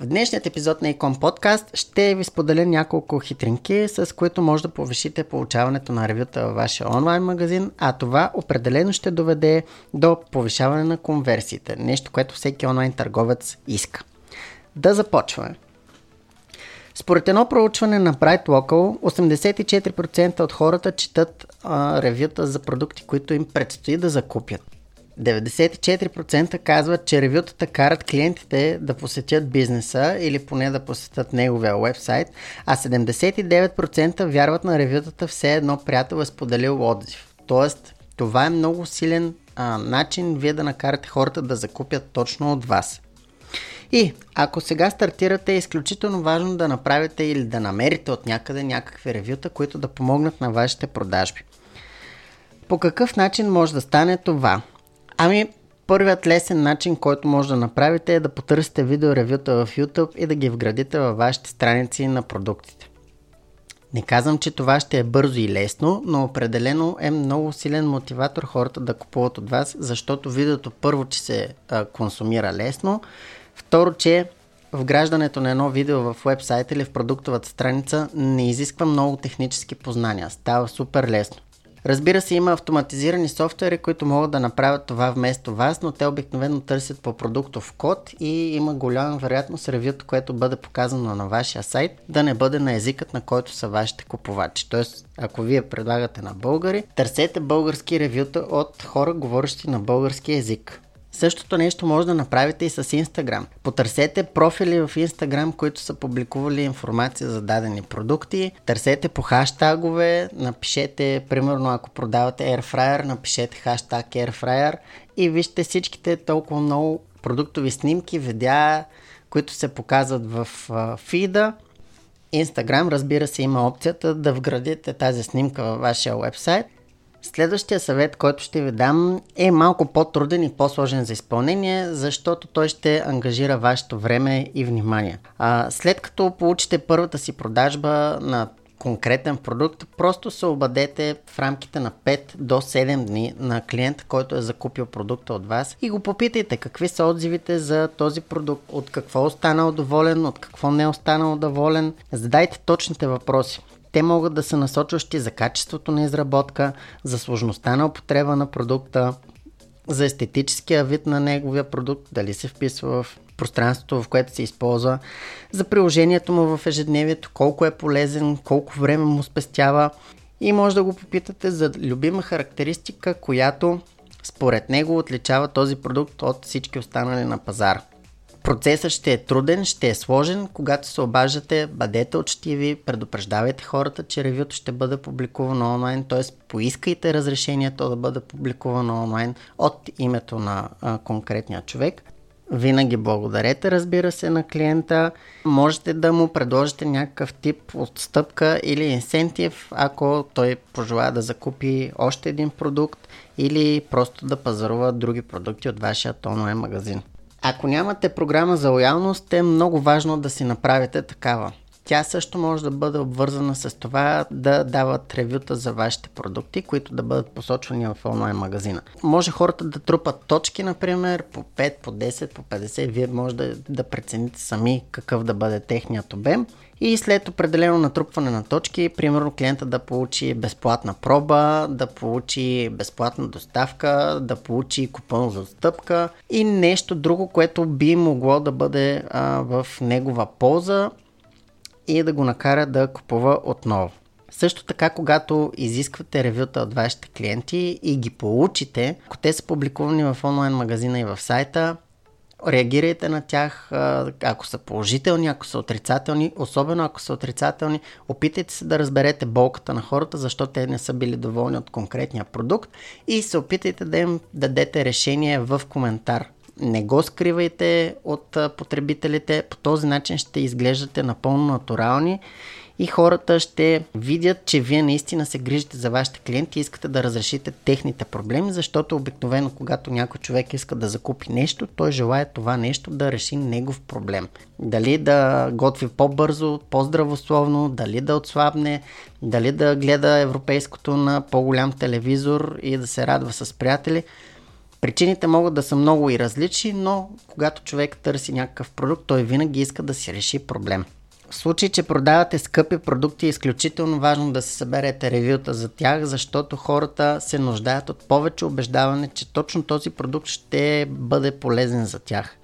В днешният епизод на Икон Подкаст ще ви споделя няколко хитринки, с които може да повишите получаването на ревюта във вашия онлайн магазин, а това определено ще доведе до повишаване на конверсиите, нещо, което всеки онлайн търговец иска. Да започваме. Според едно проучване на Bright Local, 84% от хората четат а, ревюта за продукти, които им предстои да закупят. 94% казват, че ревютата карат клиентите да посетят бизнеса или поне да посетят неговия вебсайт, а 79% вярват на ревютата все едно приятел е споделил отзив. Тоест, това е много силен а, начин вие да накарате хората да закупят точно от вас. И ако сега стартирате, е изключително важно да направите или да намерите от някъде някакви ревюта, които да помогнат на вашите продажби. По какъв начин може да стане това? Ами, първият лесен начин, който може да направите е да потърсите видеоревюта в YouTube и да ги вградите във вашите страници на продуктите. Не казвам, че това ще е бързо и лесно, но определено е много силен мотиватор хората да купуват от вас, защото видеото първо, че се а, консумира лесно, второ, че вграждането на едно видео в вебсайт или в продуктовата страница не изисква много технически познания. Става супер лесно. Разбира се, има автоматизирани софтуери, които могат да направят това вместо вас, но те обикновено търсят по продуктов код и има голяма вероятност ревюто, което бъде показано на вашия сайт, да не бъде на езикът, на който са вашите купувачи. Тоест, ако вие предлагате на българи, търсете български ревюта от хора, говорещи на български език. Същото нещо може да направите и с Instagram. Потърсете профили в Instagram, които са публикували информация за дадени продукти. Търсете по хаштагове, напишете, примерно ако продавате Airfryer, напишете хаштаг Airfryer и вижте всичките толкова много продуктови снимки, видеа, които се показват в фида. Instagram, разбира се, има опцията да вградите тази снимка във вашия вебсайт Следващия съвет, който ще ви дам е малко по-труден и по-сложен за изпълнение, защото той ще ангажира вашето време и внимание. А, след като получите първата си продажба на конкретен продукт, просто се обадете в рамките на 5 до 7 дни на клиента, който е закупил продукта от вас и го попитайте какви са отзивите за този продукт, от какво е останал доволен, от какво не е останал доволен. Задайте точните въпроси. Те могат да са насочващи за качеството на изработка, за сложността на употреба на продукта, за естетическия вид на неговия продукт, дали се вписва в пространството, в което се използва, за приложението му в ежедневието, колко е полезен, колко време му спестява и може да го попитате за любима характеристика, която според него отличава този продукт от всички останали на пазара. Процесът ще е труден, ще е сложен. Когато се обаждате, бъдете учтиви, предупреждавайте хората, че ревюто ще бъде публикувано онлайн, т.е. поискайте разрешението да бъде публикувано онлайн от името на а, конкретния човек. Винаги благодарете, разбира се, на клиента. Можете да му предложите някакъв тип отстъпка или инсентив, ако той пожелая да закупи още един продукт или просто да пазарува други продукти от вашия онлайн магазин. Ако нямате програма за лоялност, е много важно да си направите такава. Тя също може да бъде обвързана с това да дават ревюта за вашите продукти, които да бъдат посочвани в онлайн магазина. Може хората да трупат точки, например, по 5, по 10, по 50. Вие може да, да прецените сами какъв да бъде техният обем. И след определено натрупване на точки, примерно клиента да получи безплатна проба, да получи безплатна доставка, да получи купон за отстъпка и нещо друго, което би могло да бъде а, в негова полза и да го накара да купува отново. Също така, когато изисквате ревюта от вашите клиенти и ги получите, ако те са публикувани в онлайн магазина и в сайта, реагирайте на тях, ако са положителни, ако са отрицателни, особено ако са отрицателни, опитайте се да разберете болката на хората, защо те не са били доволни от конкретния продукт и се опитайте да им дадете решение в коментар. Не го скривайте от потребителите, по този начин ще изглеждате напълно натурални и хората ще видят, че вие наистина се грижите за вашите клиенти и искате да разрешите техните проблеми, защото обикновено, когато някой човек иска да закупи нещо, той желая това нещо да реши негов проблем. Дали да готви по-бързо, по-здравословно, дали да отслабне, дали да гледа европейското на по-голям телевизор и да се радва с приятели. Причините могат да са много и различни, но когато човек търси някакъв продукт, той винаги иска да си реши проблем. В случай, че продавате скъпи продукти, е изключително важно да се съберете ревюта за тях, защото хората се нуждаят от повече убеждаване, че точно този продукт ще бъде полезен за тях.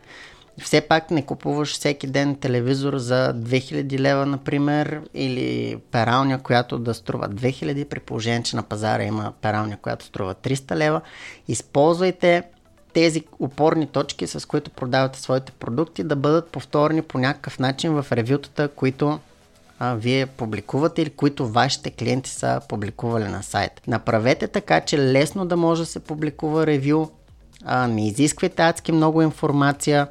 Все пак не купуваш всеки ден телевизор за 2000 лева, например, или пералня, която да струва 2000, при положение, че на пазара има пералня, която струва 300 лева. Използвайте тези опорни точки, с които продавате своите продукти, да бъдат повторени по някакъв начин в ревютата, които а, вие публикувате или които вашите клиенти са публикували на сайт. Направете така, че лесно да може да се публикува ревю, а, не изисквайте адски много информация,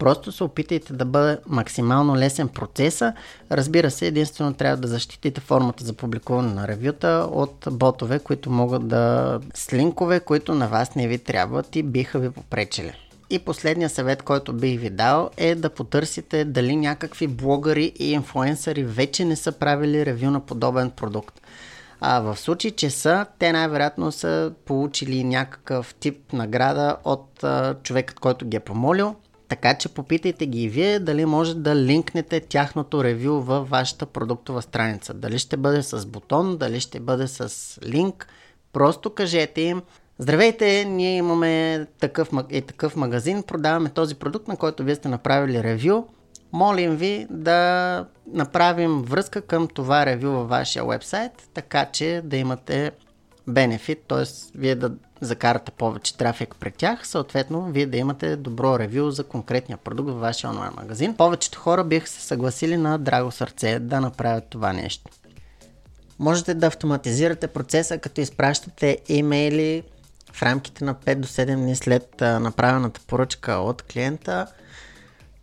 Просто се опитайте да бъде максимално лесен процеса. Разбира се, единствено трябва да защитите формата за публикуване на ревюта от ботове, които могат да с линкове, които на вас не ви трябват и биха ви попречили. И последния съвет, който бих ви дал е да потърсите дали някакви блогъри и инфлуенсъри вече не са правили ревю на подобен продукт. А в случай, че са, те най-вероятно са получили някакъв тип награда от а, човекът, който ги е помолил така че попитайте ги и вие дали може да линкнете тяхното ревю във вашата продуктова страница. Дали ще бъде с бутон, дали ще бъде с линк. Просто кажете им, Здравейте, ние имаме такъв, и такъв магазин, продаваме този продукт, на който вие сте направили ревю. Молим ви да направим връзка към това ревю във вашия вебсайт, така че да имате бенефит, т.е. вие да закарате повече трафик пред тях, съответно вие да имате добро ревю за конкретния продукт във вашия онлайн магазин. Повечето хора биха се съгласили на драго сърце да направят това нещо. Можете да автоматизирате процеса, като изпращате имейли в рамките на 5 до 7 дни след направената поръчка от клиента,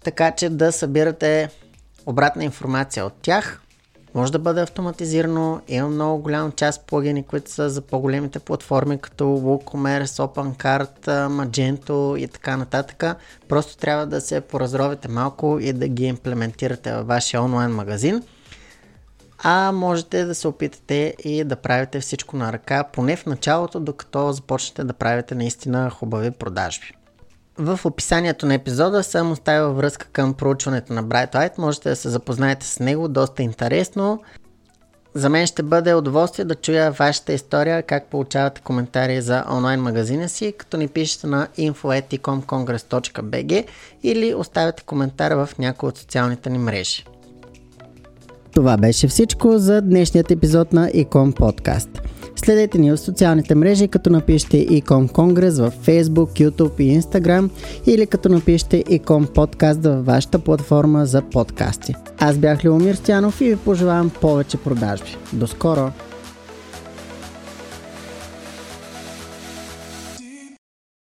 така че да събирате обратна информация от тях, може да бъде автоматизирано. Има много голям част плагини, които са за по-големите платформи, като WooCommerce, OpenCart, Magento и така нататък. Просто трябва да се поразровите малко и да ги имплементирате във вашия онлайн магазин. А можете да се опитате и да правите всичко на ръка, поне в началото, докато започнете да правите наистина хубави продажби. В описанието на епизода съм оставил връзка към проучването на Bright Light. Можете да се запознаете с него, доста интересно. За мен ще бъде удоволствие да чуя вашата история, как получавате коментари за онлайн магазина си, като ни пишете на info.ecomcongress.bg или оставяте коментар в някои от социалните ни мрежи. Това беше всичко за днешният епизод на Ecom Podcast. Следете ни в социалните мрежи, като напишете Ecom Конгрес в Facebook, YouTube и Instagram или като напишете Ecom Podcast във вашата платформа за подкасти. Аз бях Любомир Стянов и ви пожелавам повече продажби. До скоро!